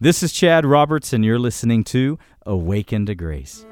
This is Chad Roberts, and you're listening to Awaken to Grace.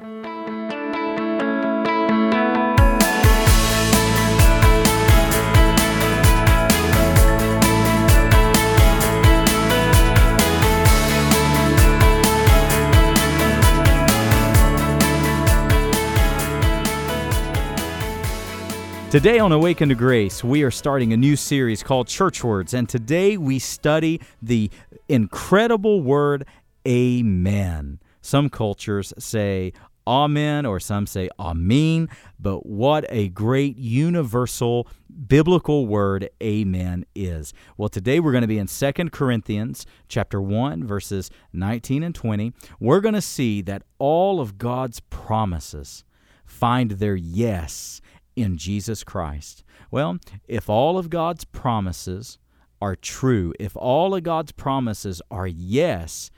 Today on Awaken to Grace, we are starting a new series called Church Words, and today we study the incredible word Amen. Some cultures say Amen, or some say Amen, but what a great universal biblical word Amen is. Well, today we're going to be in Second Corinthians chapter 1, verses 19 and 20. We're going to see that all of God's promises find their yes in Jesus Christ. Well, if all of God's promises are true, if all of God's promises are yes,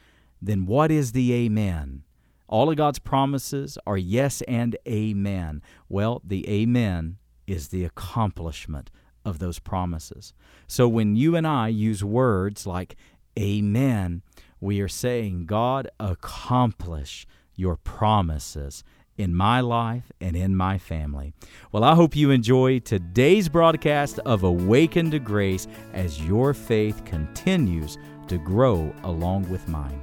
then what is the amen? All of God's promises are yes and amen. Well, the amen is the accomplishment of those promises. So when you and I use words like amen, we are saying, God, accomplish your promises in my life and in my family. Well, I hope you enjoy today's broadcast of Awaken to Grace as your faith continues to grow along with mine.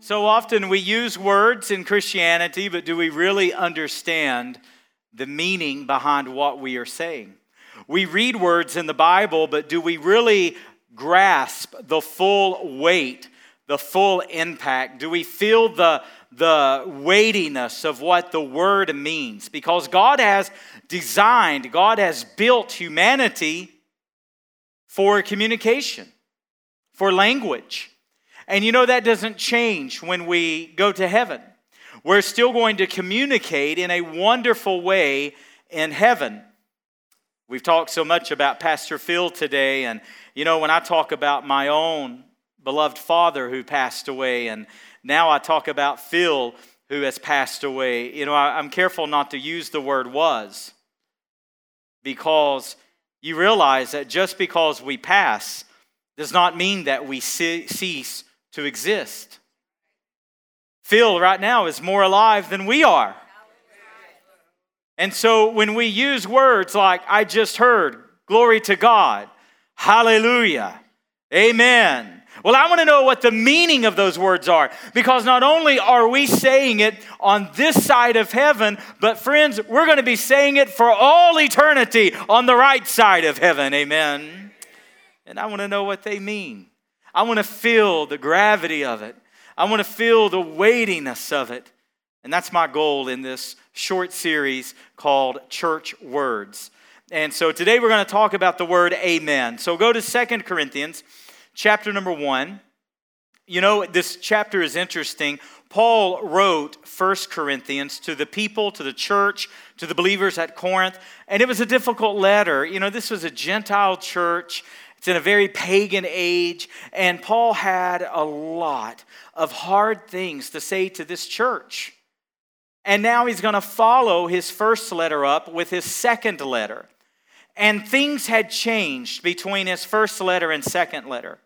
So often we use words in Christianity, but do we really understand the meaning behind what we are saying. We read words in the Bible, but do we really grasp the full weight, the full impact? Do we feel the, the weightiness of what the word means? Because God has designed, God has built humanity for communication, for language. And you know that doesn't change when we go to heaven. We're still going to communicate in a wonderful way in heaven. We've talked so much about Pastor Phil today, and you know, when I talk about my own beloved father who passed away, and now I talk about Phil who has passed away, you know, I'm careful not to use the word was because you realize that just because we pass does not mean that we cease to exist. Phil right now is more alive than we are. And so when we use words like, I just heard, glory to God, hallelujah, amen. Well, I want to know what the meaning of those words are because not only are we saying it on this side of heaven, but friends, we're going to be saying it for all eternity on the right side of heaven, amen. And I want to know what they mean. I want to feel the gravity of it. I want to feel the weightiness of it. And that's my goal in this short series called Church Words. And so today we're going to talk about the word amen. So go to Second Corinthians chapter number 1. You know, this chapter is interesting. Paul wrote First Corinthians to the people, to the church, to the believers at Corinth, and it was a difficult letter. You know, this was a Gentile church. It's in a very pagan age, and Paul had a lot of hard things to say to this church. And now he's going to follow his first letter up with his second letter. And things had changed between his first letter and second letter.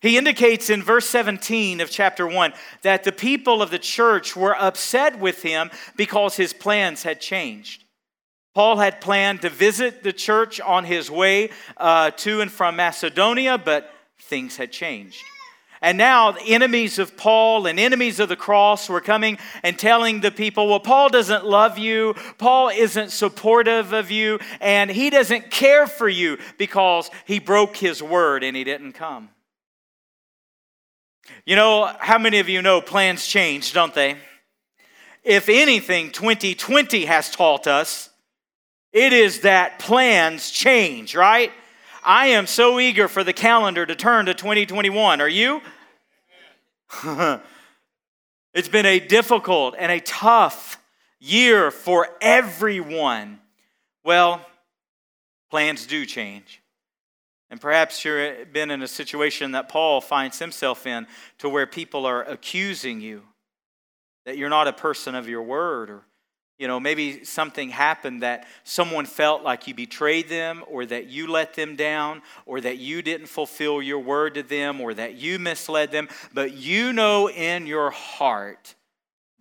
He indicates in verse 17 of chapter 1 that the people of the church were upset with him because his plans had changed. Paul had planned to visit the church on his way uh, to and from Macedonia, but things had changed. And now, enemies of Paul and enemies of the cross were coming and telling the people, well, Paul doesn't love you, Paul isn't supportive of you, and he doesn't care for you because he broke his word and he didn't come. You know, how many of you know plans change, don't they? If anything, 2020 has taught us it is that plans change, right? I am so eager for the calendar to turn to 2021. Are you? it's been a difficult and a tough year for everyone. Well, plans do change. And perhaps you've eh, been in a situation that Paul finds himself in to where people are accusing you. that you're not a person of your word, or you know, maybe something happened that someone felt like you betrayed them, or that you let them down, or that you didn't fulfill your word to them, or that you misled them, but you know in your heart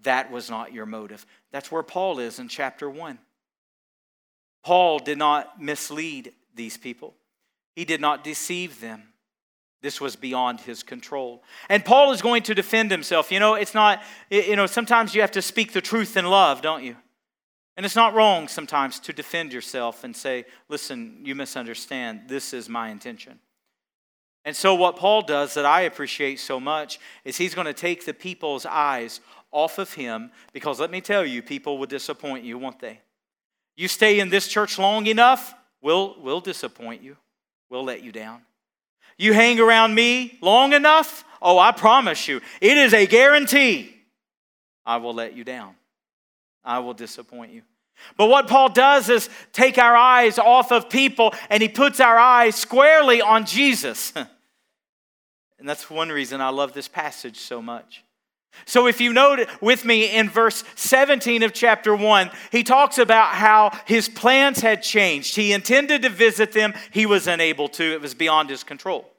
that was not your motive. That's where Paul is in chapter 1. Paul did not mislead these people, he did not deceive them. This was beyond his control. And Paul is going to defend himself. You know, it's not, you know, sometimes you have to speak the truth in love, don't you? And it's not wrong sometimes to defend yourself and say, listen, you misunderstand. This is my intention. And so, what Paul does that I appreciate so much is he's going to take the people's eyes off of him because let me tell you, people will disappoint you, won't they? You stay in this church long enough, we'll, we'll disappoint you, we'll let you down. You hang around me long enough, oh, I promise you, it is a guarantee I will let you down. I will disappoint you. But what Paul does is take our eyes off of people and he puts our eyes squarely on Jesus. and that's one reason I love this passage so much. So, if you note with me in verse 17 of chapter 1, he talks about how his plans had changed. He intended to visit them, he was unable to, it was beyond his control.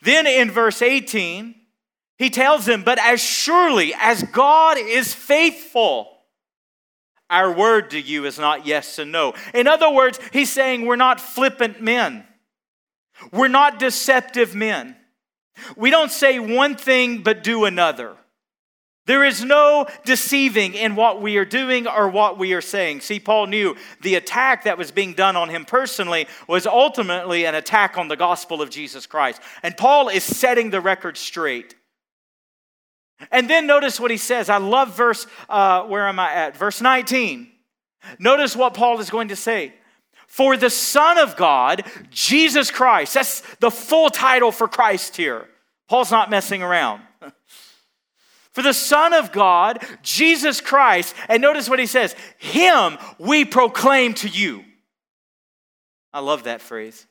Then in verse 18, he tells them, But as surely as God is faithful, our word to you is not yes and no. In other words, he's saying we're not flippant men. We're not deceptive men. We don't say one thing but do another. There is no deceiving in what we are doing or what we are saying. See, Paul knew the attack that was being done on him personally was ultimately an attack on the gospel of Jesus Christ. And Paul is setting the record straight. And then notice what he says. I love verse, uh, where am I at? Verse 19. Notice what Paul is going to say. For the Son of God, Jesus Christ, that's the full title for Christ here. Paul's not messing around. For the Son of God, Jesus Christ, and notice what he says, Him we proclaim to you. I love that phrase.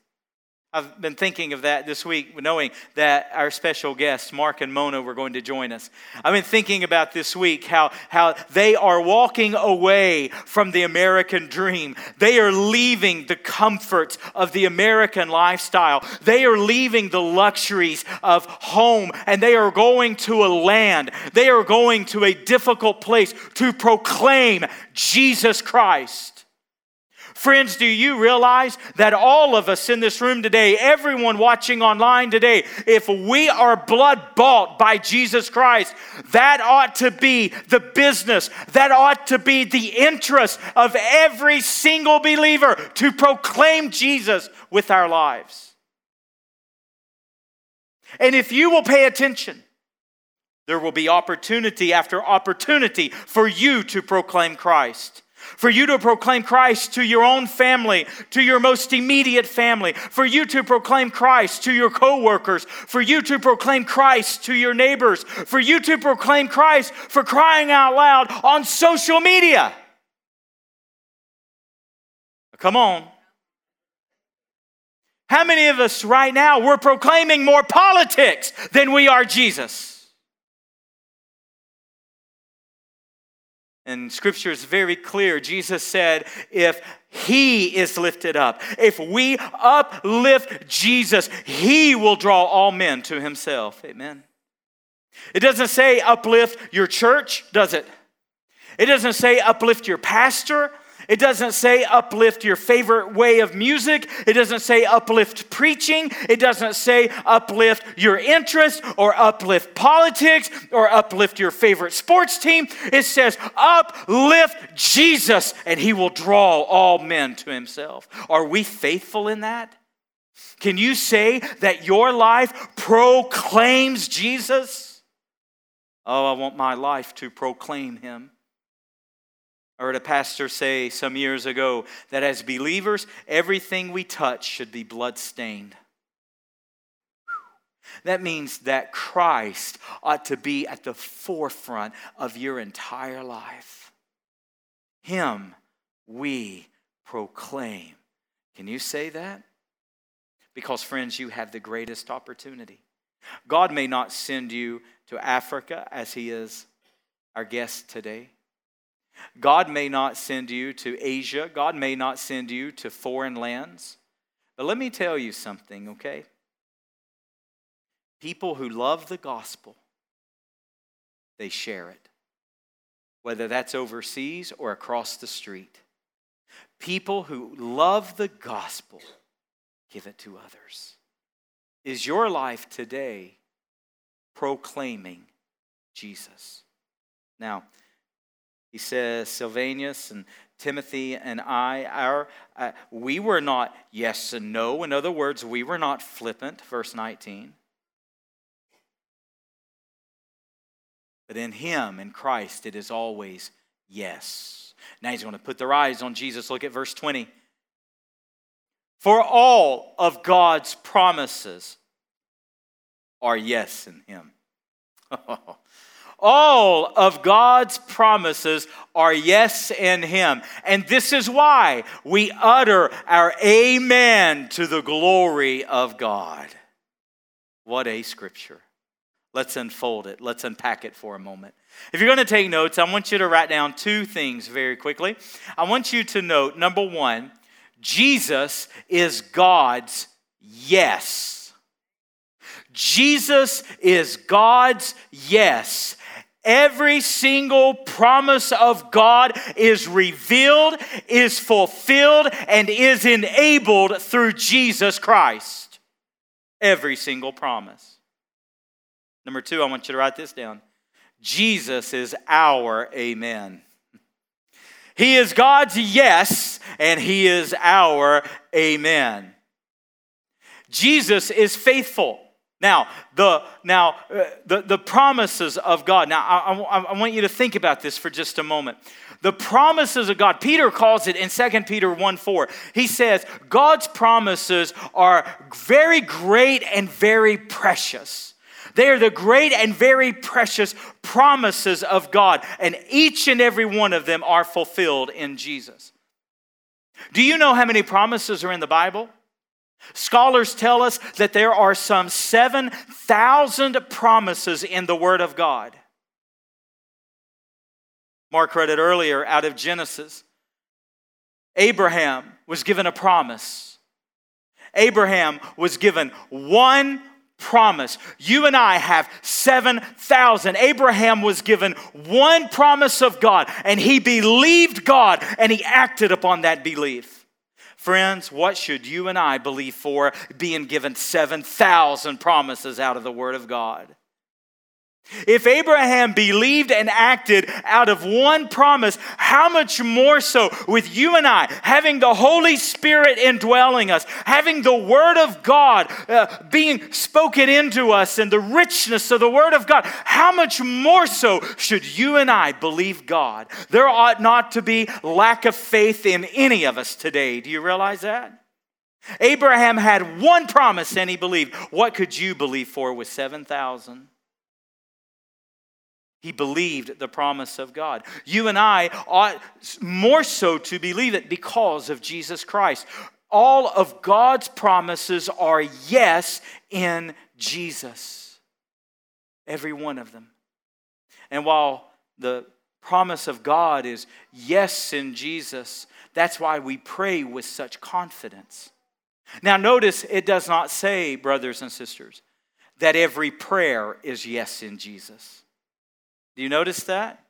I've been thinking of that this week, knowing that our special guests, Mark and Mona, were going to join us. I've been thinking about this week how, how they are walking away from the American dream. They are leaving the comforts of the American lifestyle. They are leaving the luxuries of home and they are going to a land. They are going to a difficult place to proclaim Jesus Christ. Friends, do you realize that all of us in this room today, everyone watching online today, if we are blood bought by Jesus Christ, that ought to be the business, that ought to be the interest of every single believer to proclaim Jesus with our lives. And if you will pay attention, there will be opportunity after opportunity for you to proclaim Christ for you to proclaim Christ to your own family, to your most immediate family, for you to proclaim Christ to your coworkers, for you to proclaim Christ to your neighbors, for you to proclaim Christ for crying out loud on social media. Come on. How many of us right now we're proclaiming more politics than we are Jesus? And scripture is very clear. Jesus said, if he is lifted up, if we uplift Jesus, he will draw all men to himself. Amen. It doesn't say uplift your church, does it? It doesn't say uplift your pastor. It doesn't say uplift your favorite way of music. It doesn't say uplift preaching. It doesn't say uplift your interest or uplift politics or uplift your favorite sports team. It says uplift Jesus and he will draw all men to himself. Are we faithful in that? Can you say that your life proclaims Jesus? Oh, I want my life to proclaim him. I heard a pastor say some years ago that as believers, everything we touch should be blood-stained. That means that Christ ought to be at the forefront of your entire life. Him we proclaim. Can you say that? Because, friends, you have the greatest opportunity. God may not send you to Africa as He is our guest today. God may not send you to Asia, God may not send you to foreign lands. But let me tell you something, okay? People who love the gospel, they share it, whether that's overseas or across the street. People who love the gospel give it to others. Is your life today proclaiming Jesus? Now, he says, Silvanus and Timothy and I, our, uh, we were not yes and no. In other words, we were not flippant, verse 19. But in Him, in Christ, it is always yes. Now he's going to put their eyes on Jesus. Look at verse 20. For all of God's promises are yes in Him. All of God's promises are yes in Him. And this is why we utter our amen to the glory of God. What a scripture. Let's unfold it. Let's unpack it for a moment. If you're going to take notes, I want you to write down two things very quickly. I want you to note number one, Jesus is God's yes. Jesus is God's yes. Every single promise of God is revealed, is fulfilled, and is enabled through Jesus Christ. Every single promise. Number two, I want you to write this down Jesus is our amen. He is God's yes, and He is our amen. Jesus is faithful. Now, the, now uh, the, the promises of God. Now, I, I, I want you to think about this for just a moment. The promises of God, Peter calls it in 2 Peter 1 4. He says, God's promises are very great and very precious. They are the great and very precious promises of God, and each and every one of them are fulfilled in Jesus. Do you know how many promises are in the Bible? Scholars tell us that there are some 7,000 promises in the Word of God. Mark read it earlier out of Genesis. Abraham was given a promise. Abraham was given one promise. You and I have 7,000. Abraham was given one promise of God, and he believed God, and he acted upon that belief. Friends, what should you and I believe for being given 7,000 promises out of the Word of God? If Abraham believed and acted out of one promise, how much more so with you and I, having the Holy Spirit indwelling us, having the Word of God uh, being spoken into us and the richness of the Word of God, how much more so should you and I believe God? There ought not to be lack of faith in any of us today. Do you realize that? Abraham had one promise and he believed. What could you believe for with 7,000? He believed the promise of God. You and I ought more so to believe it because of Jesus Christ. All of God's promises are yes in Jesus. Every one of them. And while the promise of God is yes in Jesus, that's why we pray with such confidence. Now, notice it does not say, brothers and sisters, that every prayer is yes in Jesus. Do you notice that?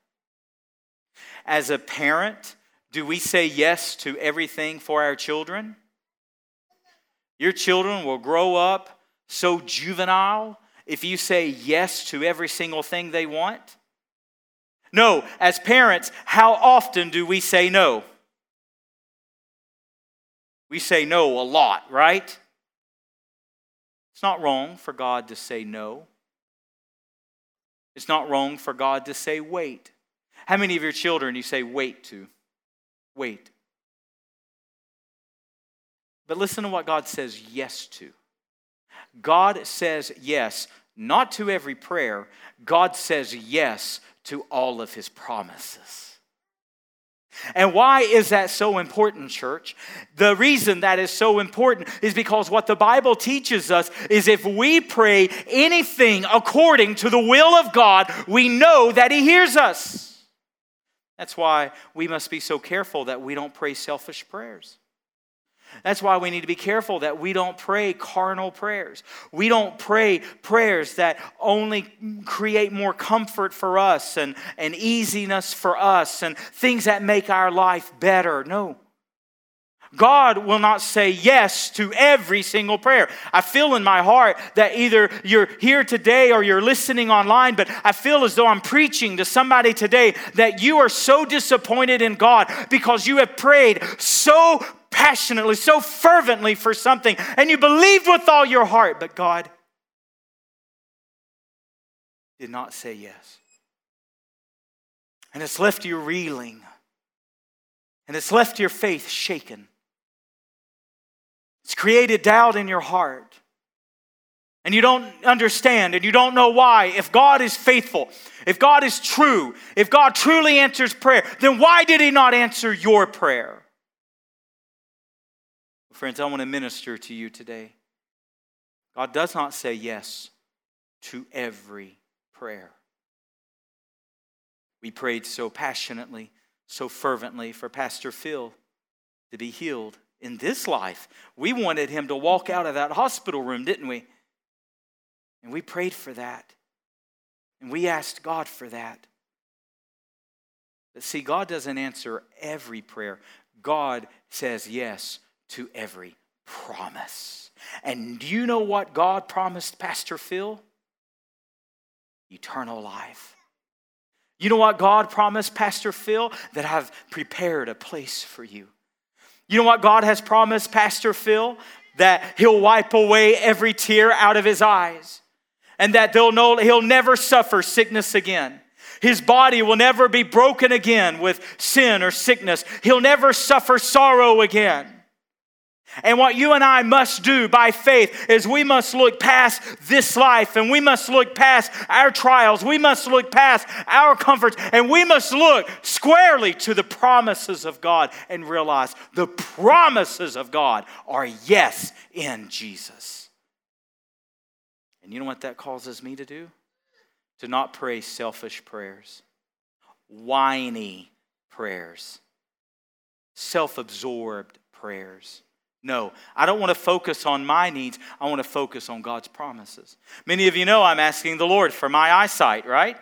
As a parent, do we say yes to everything for our children? Your children will grow up so juvenile if you say yes to every single thing they want? No, as parents, how often do we say no? We say no a lot, right? It's not wrong for God to say no. It's not wrong for God to say wait. How many of your children you say wait to? Wait. But listen to what God says yes to. God says yes, not to every prayer. God says yes to all of his promises. And why is that so important, church? The reason that is so important is because what the Bible teaches us is if we pray anything according to the will of God, we know that He hears us. That's why we must be so careful that we don't pray selfish prayers. That's why we need to be careful that we don't pray carnal prayers. We don't pray prayers that only create more comfort for us and, and easiness for us and things that make our life better. No. God will not say yes to every single prayer. I feel in my heart that either you're here today or you're listening online, but I feel as though I'm preaching to somebody today that you are so disappointed in God because you have prayed so passionately, so fervently for something, and you believed with all your heart, but God did not say yes. And it's left you reeling, and it's left your faith shaken. It's created doubt in your heart. And you don't understand and you don't know why. If God is faithful, if God is true, if God truly answers prayer, then why did He not answer your prayer? Friends, I want to minister to you today. God does not say yes to every prayer. We prayed so passionately, so fervently for Pastor Phil to be healed in this life. We wanted him to walk out of that hospital room, didn't we? And we prayed for that. And we asked God for that. But see, God doesn't answer every prayer. God says yes to every promise. And do you know what God promised Pastor Phil? Eternal life. You know what God promised Pastor Phil? That I've prepared a place for you. You know what God has promised Pastor Phil? That he'll wipe away every tear out of his eyes and that they'll know he'll never suffer sickness again. His body will never be broken again with sin or sickness. He'll never suffer sorrow again. And what you and I must do by faith is we must look past this life and we must look past our trials. We must look past our comforts and we must look squarely to the promises of God and realize the promises of God are yes in Jesus. And you know what that causes me to do? To not pray selfish prayers, whiny prayers, self absorbed prayers no, I don't want to focus on my needs. I want to focus on God's promises. Many of you know I'm asking the Lord for my eyesight, right?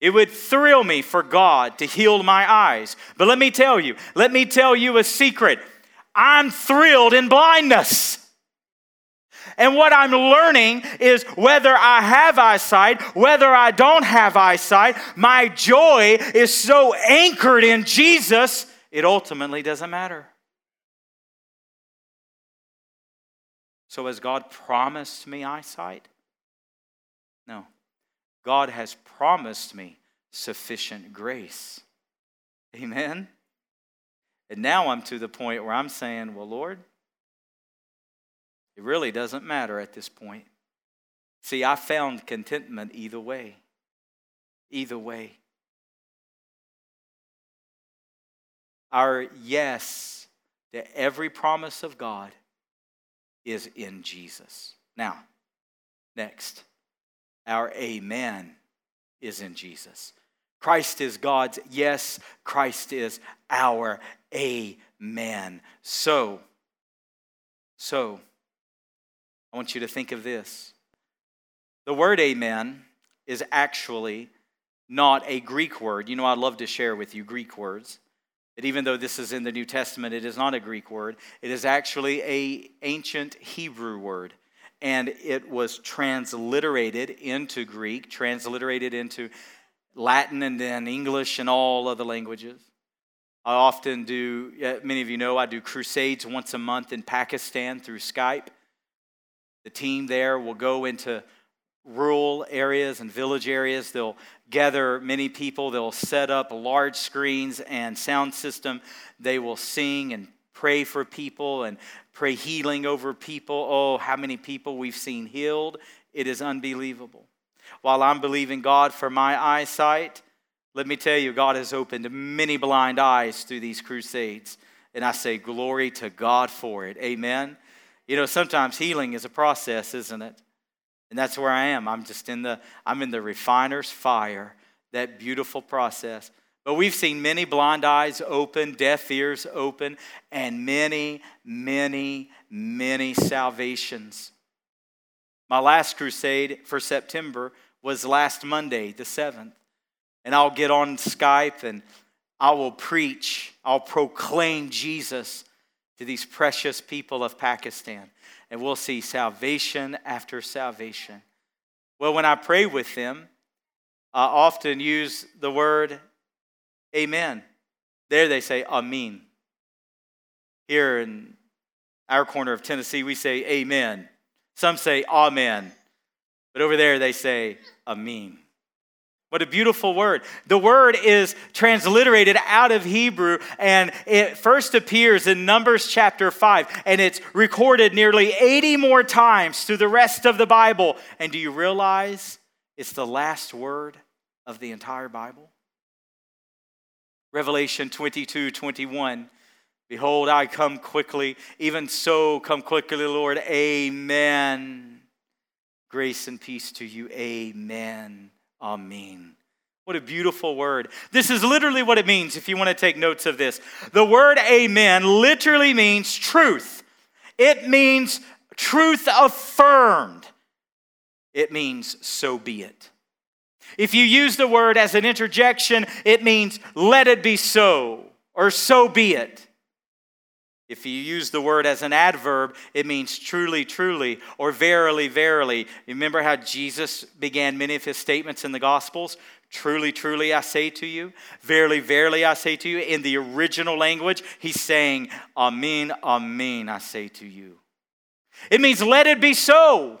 It would thrill me for God to heal my eyes. But let me tell you, let me tell you a secret. I'm thrilled in blindness. And what I'm learning is whether I have eyesight, whether I don't have eyesight, my joy is so anchored in Jesus, it ultimately doesn't matter. So, has God promised me eyesight? No. God has promised me sufficient grace. Amen? And now I'm to the point where I'm saying, well, Lord, it really doesn't matter at this point. See, I found contentment either way. Either way. Our yes to every promise of God is in Jesus. Now, next, our amen is in Jesus. Christ is God's yes, Christ is our amen. So, so, I want you to think of this. The word amen is actually not a Greek word. You know, I love to share with you Greek words that even though this is in the New Testament, it is not a Greek word. It is actually a ancient Hebrew word. And it was transliterated into Greek, transliterated into Latin and then English and all other languages. I often do, many of you know, I do crusades once a month in Pakistan through Skype. The team there will go into rural areas and village areas. They'll gather many people. They'll set up large screens and sound system. They will sing and pray for people and pray healing over people. Oh, how many people we've seen healed. It is unbelievable. While I'm believing God for my eyesight, Let me tell you, God has opened many blind eyes through these crusades. And I say, glory to God for it. Amen. You know, sometimes healing is a process, isn't it? And that's where I am. I'm just in the I'm in the refiner's fire, that beautiful process. But we've seen many blind eyes open, deaf ears open, and many, many, many salvations. My last crusade for September was last Monday, the 7th and I'll get on Skype and I will preach, I'll proclaim Jesus to these precious people of Pakistan. And we'll see salvation after salvation. Well, when I pray with them, I often use the word amen. There they say amen. Here in our corner of Tennessee, we say amen. Some say amen. But over there, they say amen. What a beautiful word. The word is transliterated out of Hebrew and it first appears in Numbers chapter 5 and it's recorded nearly 80 more times through the rest of the Bible. And do you realize it's the last word of the entire Bible? Revelation 22 21. Behold, I come quickly. Even so, come quickly, Lord. Amen. Grace and peace to you. Amen. Amen. What a beautiful word. This is literally what it means if you want to take notes of this. The word amen literally means truth, it means truth affirmed, it means so be it. If you use the word as an interjection, it means let it be so or so be it. If you use the word as an adverb, it means truly, truly, or verily, verily. Remember how Jesus began many of his statements in the Gospels? Truly, truly, I say to you. Verily, verily, I say to you. In the original language, he's saying, Amen, Amen, I say to you. It means, let it be so.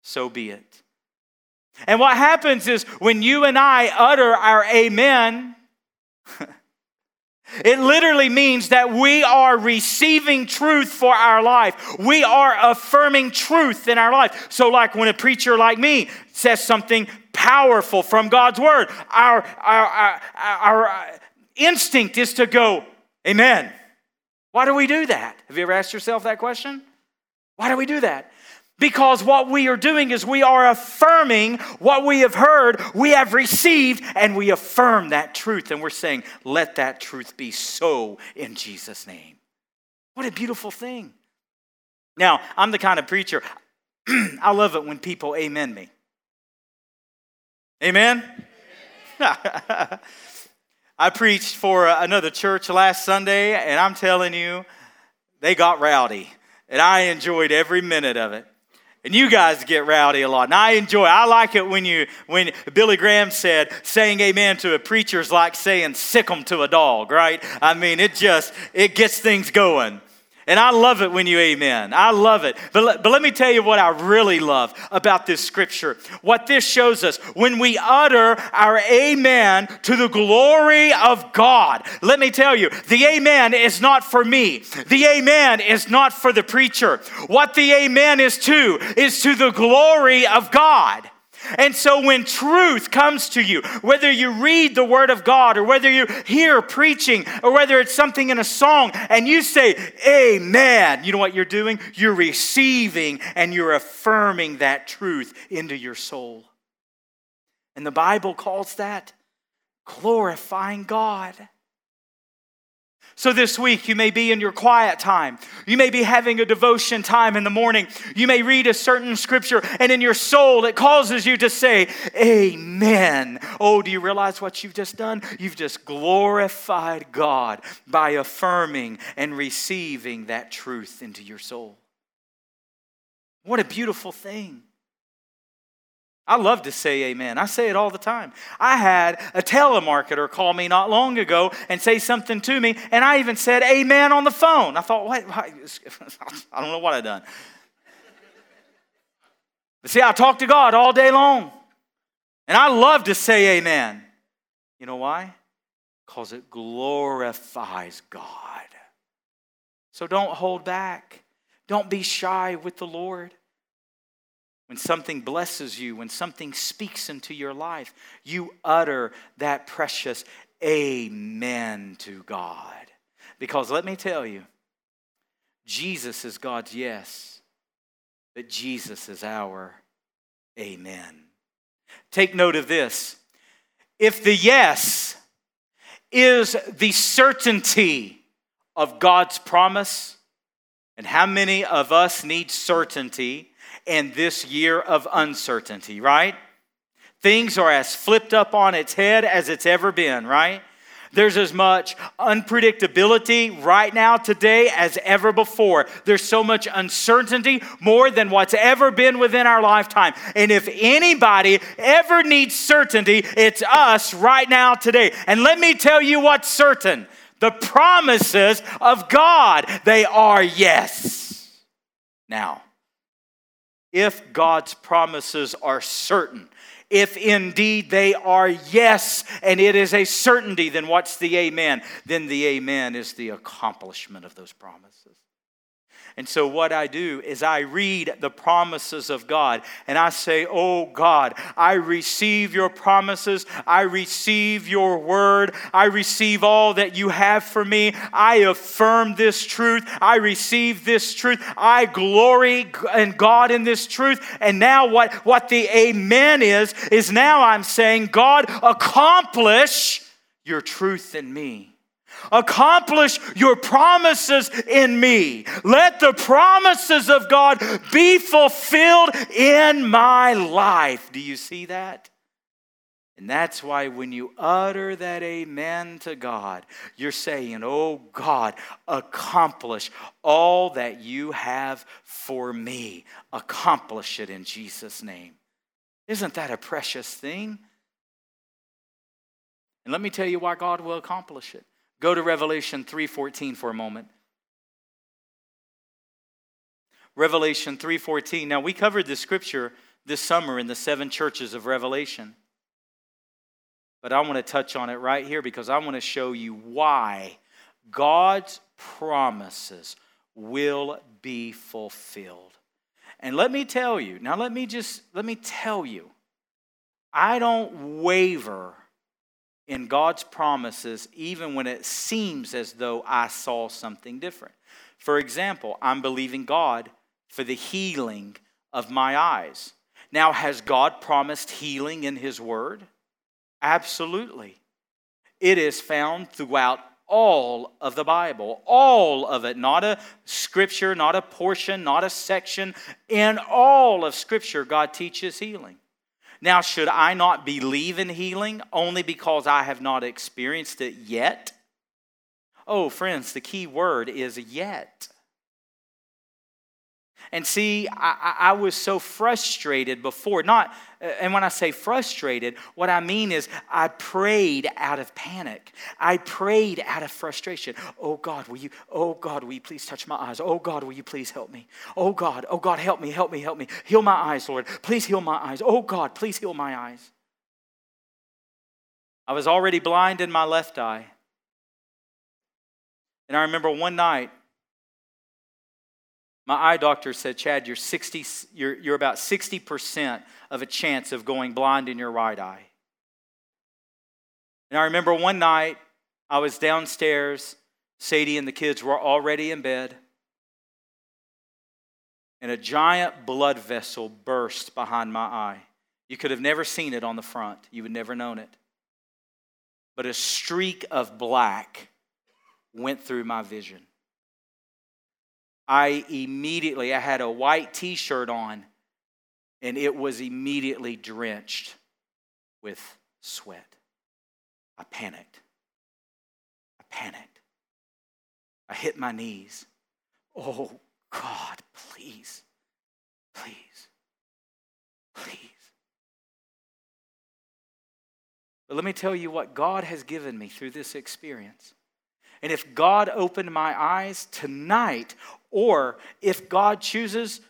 So be it. And what happens is when you and I utter our Amen, It literally means that we are receiving truth for our life. We are affirming truth in our life. So, like when a preacher like me says something powerful from God's word, our, our, our, our instinct is to go, Amen. Why do we do that? Have you ever asked yourself that question? Why do we do that? Because what we are doing is we are affirming what we have heard, we have received, and we affirm that truth. And we're saying, let that truth be so in Jesus' name. What a beautiful thing. Now, I'm the kind of preacher, I love it when people amen me. Amen? I preached for another church last Sunday, and I'm telling you, they got rowdy. And I enjoyed every minute of it. And you guys get rowdy a lot. And I enjoy, I like it when you, when Billy Graham said, saying amen to a preacher is like saying sick 'em to a dog, right? I mean, it just, it gets things going. And I love it when you amen. I love it. But, let, but let me tell you what I really love about this scripture. What this shows us when we utter our amen to the glory of God. Let me tell you, the amen is not for me, the amen is not for the preacher. What the amen is to is to the glory of God. And so when truth comes to you, whether you read the Word of God or whether you hear preaching or whether it's something in a song and you say, Amen, you know what you're doing? You're receiving and you're affirming that truth into your soul. And the Bible calls that glorifying God. So, this week, you may be in your quiet time. You may be having a devotion time in the morning. You may read a certain scripture, and in your soul, it causes you to say, Amen. Oh, do you realize what you've just done? You've just glorified God by affirming and receiving that truth into your soul. What a beautiful thing. I love to say amen. I say it all the time. I had a telemarketer call me not long ago and say something to me, and I even said amen on the phone. I thought, what? I don't know what I done. But see, I talk to God all day long, and I love to say amen. You know why? Because it glorifies God. So don't hold back. Don't be shy with the Lord. When something blesses you, when something speaks into your life, you utter that precious amen to God. Because let me tell you, Jesus is God's yes, but Jesus is our amen. Take note of this. If the yes is the certainty of God's promise, and how many of us need certainty in this year of uncertainty, right? Things are as flipped up on its head as it's ever been, right? There's as much unpredictability right now, today, as ever before. There's so much uncertainty, more than what's ever been within our lifetime. And if anybody ever needs certainty, it's us right now, today. And let me tell you what's certain the promises of God, they are yes. Now, if God's promises are certain, if indeed they are yes, and it is a certainty, then what's the amen? Then the amen is the accomplishment of those promises. And so, what I do is I read the promises of God and I say, Oh God, I receive your promises. I receive your word. I receive all that you have for me. I affirm this truth. I receive this truth. I glory in God in this truth. And now, what, what the amen is, is now I'm saying, God, accomplish your truth in me. Accomplish your promises in me. Let the promises of God be fulfilled in my life. Do you see that? And that's why when you utter that amen to God, you're saying, Oh God, accomplish all that you have for me. Accomplish it in Jesus' name. Isn't that a precious thing? And let me tell you why God will accomplish it. Go to Revelation 3:14 for a moment. Revelation 3:14. Now we covered the scripture this summer in the seven churches of Revelation. But I want to touch on it right here because I want to show you why God's promises will be fulfilled. And let me tell you, now let me just let me tell you, I don't waver in God's promises even when it seems as though I saw something different. For example, I'm believing God for the healing of my eyes. Now, has God promised healing in His Word? Absolutely. It is found throughout all of the Bible, all of it, not a scripture, not a portion, not a section. In all of Scripture, God teaches healing. Now, should I not believe in healing only because I have not experienced it yet? Oh, friends, the key word is yet. And see, I, I, was so frustrated before. Not, uh, and when I say frustrated, what I mean is I prayed out of panic. I prayed out of frustration. Oh God, will you, oh God, will you please touch my eyes? Oh God, will you please help me? Oh God, oh God, help me, help me, help me. Heal my eyes, Lord. Please heal my eyes. Oh God, please heal my eyes. I was already blind in my left eye. And I remember one night, my eye doctor said, Chad, you're, 60, you're, you're about 60% of a chance of going blind in your right eye. And I remember one night I was downstairs, Sadie and the kids were already in bed, and a giant blood vessel burst behind my eye. You could have never seen it on the front, you would never known it. But a streak of black went through my vision. I immediately, I had a white t shirt on, and it was immediately drenched with sweat. I panicked. I panicked. I hit my knees. Oh, God, please, please, please. But let me tell you what God has given me through this experience. And if God opened my eyes tonight, or if God chooses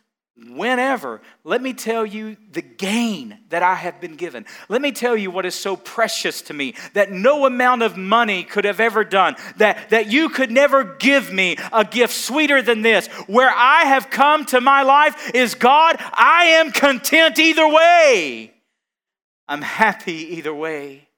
whenever, let me tell you the gain that I have been given. Let me tell you what is so precious to me that no amount of money could have ever done, that, that you could never give me a gift sweeter than this. Where I have come to my life is God, I am content either way. I'm happy either way.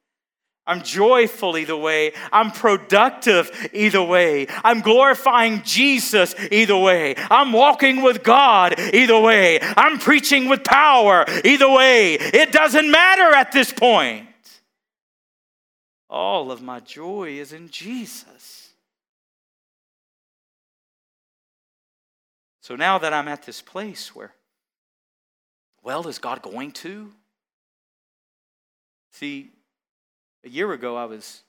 I'm joyful either way. I'm productive either way. I'm glorifying Jesus either way. I'm walking with God either way. I'm preaching with power either way. It doesn't matter at this point. All of my joy is in Jesus. So now that I'm at this place where, well, is God going to? See, a year ago, I was,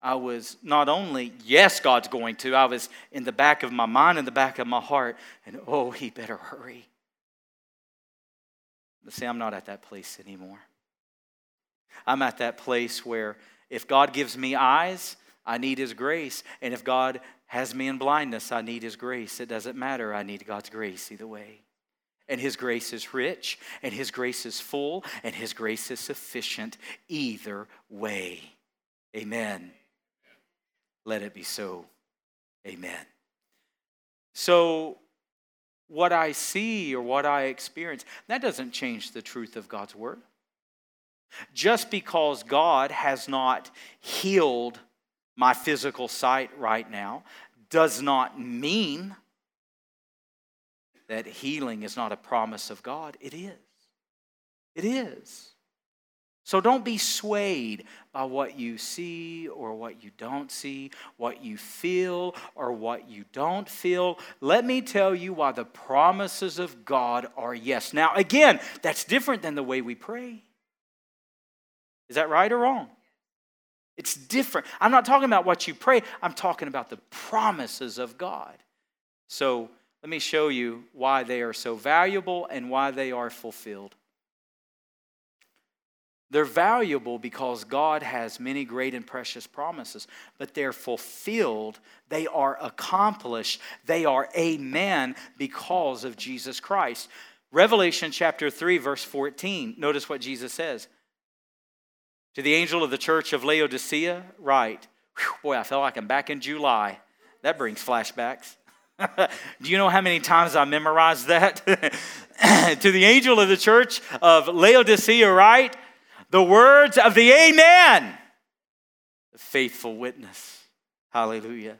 I was not only, yes, God's going to, I was in the back of my mind, in the back of my heart, and oh, he better hurry. But see, I'm not at that place anymore. I'm at that place where if God gives me eyes, I need His grace. And if God has me in blindness, I need His grace. It doesn't matter. I need God's grace either way. And His grace is rich, and His grace is full, and His grace is sufficient either way. Amen. Let it be so. Amen. So, what I see or what I experience, that doesn't change the truth of God's word. Just because God has not healed my physical sight right now does not mean that healing is not a promise of God. It is. It is. So don't be swayed by what you see or what you don't see, what you feel or what you don't feel. Let me tell you why the promises of God are yes. Now, again, that's different than the way we pray. Is that right or wrong? It's different. I'm not talking about what you pray, I'm talking about the promises of God. So, let me show you why they are so valuable and why they are fulfilled. They're valuable because God has many great and precious promises, but they're fulfilled, they are accomplished, they are amen because of Jesus Christ. Revelation chapter 3, verse 14, notice what Jesus says. To the angel of the church of Laodicea, write, boy, I feel like I'm back in July. That brings flashbacks. Do you know how many times I memorized that? to the angel of the church of Laodicea, write the words of the Amen, the faithful witness. Hallelujah.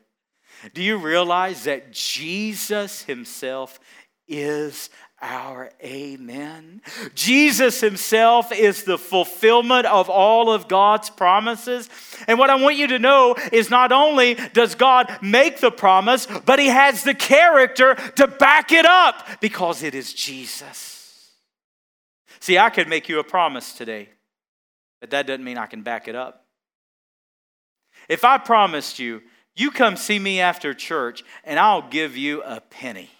Do you realize that Jesus Himself is our amen. Jesus himself is the fulfillment of all of God's promises. And what I want you to know is not only does God make the promise, but he has the character to back it up because it is Jesus. See, I could make you a promise today, but that doesn't mean I can back it up. If I promised you, you come see me after church and I'll give you a penny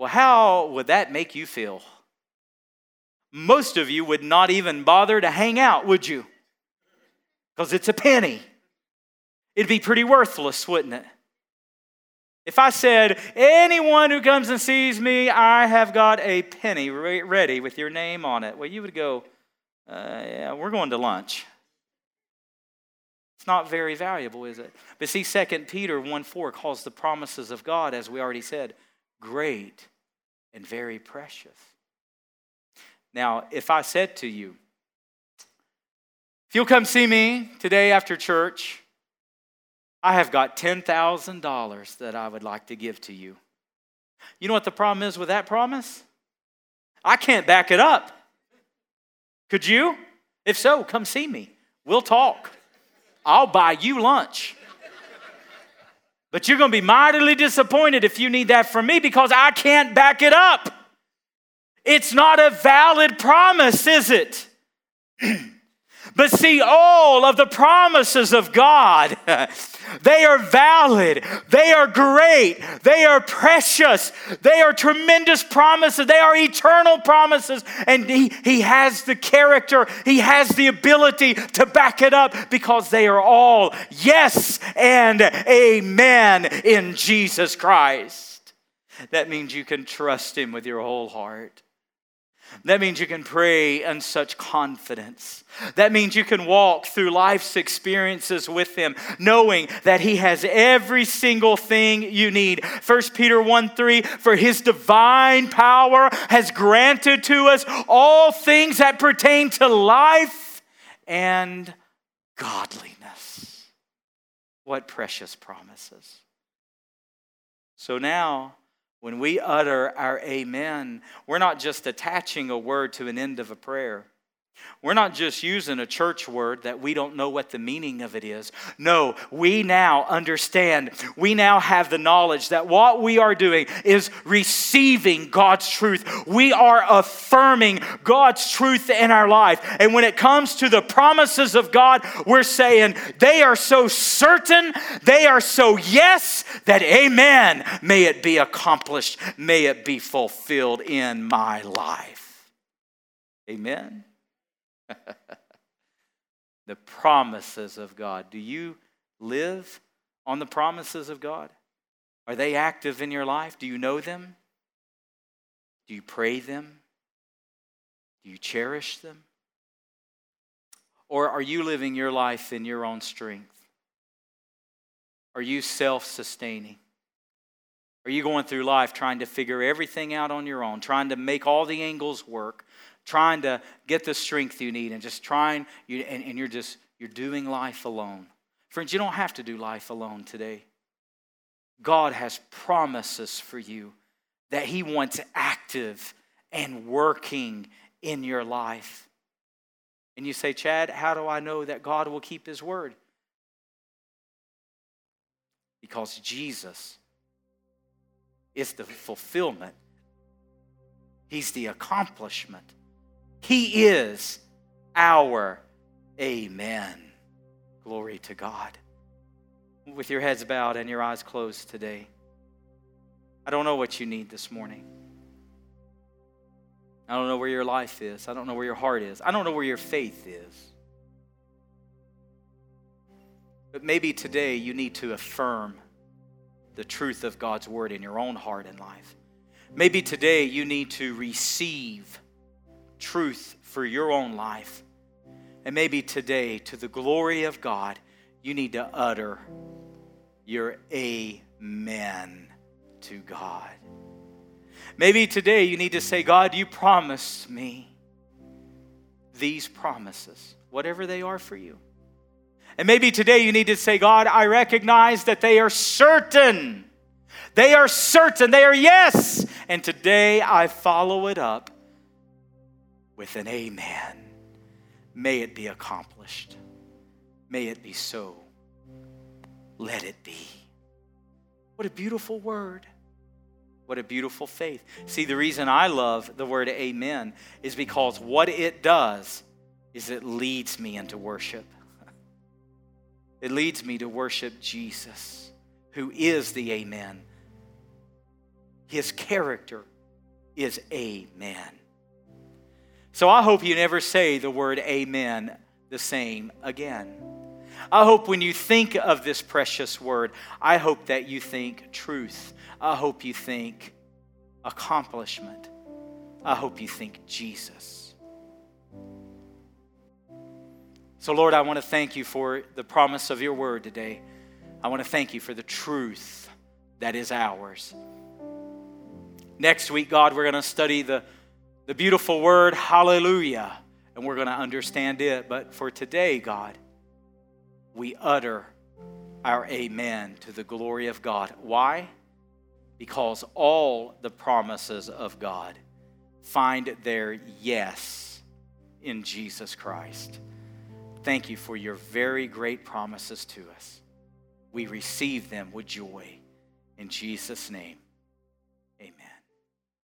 well, how would that make you feel? Most of you would not even bother to hang out, would you? Because it's a penny. It'd be pretty worthless, wouldn't it? If I said, anyone who comes and sees me, I have got a penny ready with your name on it, well, you would go, uh, yeah, we're going to lunch. It's not very valuable, is it? But see, 2 Peter 1 4 calls the promises of God, as we already said, great and very precious. Now, if I said to you, if you'll come see me today after church, I have got $10,000 that I would like to give to you. You know what the problem is with that promise? I can't back it up. Could you? If so, come see me. We'll talk. I'll buy you lunch. But you're going to be mightily disappointed if you need that from me because I can't back it up. It's not a valid promise, is it? But see, all of the promises of God, they are valid, they are great, they are precious, they are tremendous promises, they are eternal promises, and He, he has the character, He has the ability to back it up because they are all yes and amen in Jesus Christ. That means you can trust Him with your whole heart. That means you can pray in such confidence. That means you can walk through life's experiences with Him, knowing that He has every single thing you need. 1 Peter 1 3 For His divine power has granted to us all things that pertain to life and godliness. What precious promises. So now, when we utter our amen, we're not just attaching a word to an end of a prayer. We're not just using a church word that we don't know what the meaning of it is. No, we now understand, we now have the knowledge that what we are doing is receiving God's truth. We are affirming God's truth in our life. And when it comes to the promises of God, we're saying they are so certain, they are so yes, that amen, may it be accomplished, may it be fulfilled in my life. Amen. the promises of God. Do you live on the promises of God? Are they active in your life? Do you know them? Do you pray them? Do you cherish them? Or are you living your life in your own strength? Are you self sustaining? Are you going through life trying to figure everything out on your own, trying to make all the angles work, trying to get the strength you need and just trying you and, and you're just you're doing life alone. Friends you don't have to do life alone today. God has promises for you that he wants active and working in your life. And you say chad how do i know that god will keep his word? Because jesus is the fulfillment. He's the accomplishment he is our Amen. Glory to God. With your heads bowed and your eyes closed today, I don't know what you need this morning. I don't know where your life is. I don't know where your heart is. I don't know where your faith is. But maybe today you need to affirm the truth of God's word in your own heart and life. Maybe today you need to receive truth for your own life. And maybe today, to the glory of God, you need to utter your amen to God. Maybe today you need to say, God, you promised me these promises, whatever they are for you. And maybe today you need to say, God, I recognize that they are certain. They are certain. They are yes. And today I follow it up with an amen. May it be accomplished. May it be so. Let it be. What a beautiful word. What a beautiful faith. See, the reason I love the word amen is because what it does is it leads me into worship. It leads me to worship Jesus, who is the amen. His character is amen. So I hope you never say the word amen the same again. I hope when you think of this precious word, I hope that you think truth. I hope you think accomplishment. I hope you think Jesus. So, Lord, I want to thank you for the promise of your word today. I want to thank you for the truth that is ours. Next week, God, we're going to study the the beautiful word hallelujah, and we're going to understand it. But for today, God, we utter our amen to the glory of God. Why? Because all the promises of God find their yes in Jesus Christ. Thank you for your very great promises to us. We receive them with joy. In Jesus' name.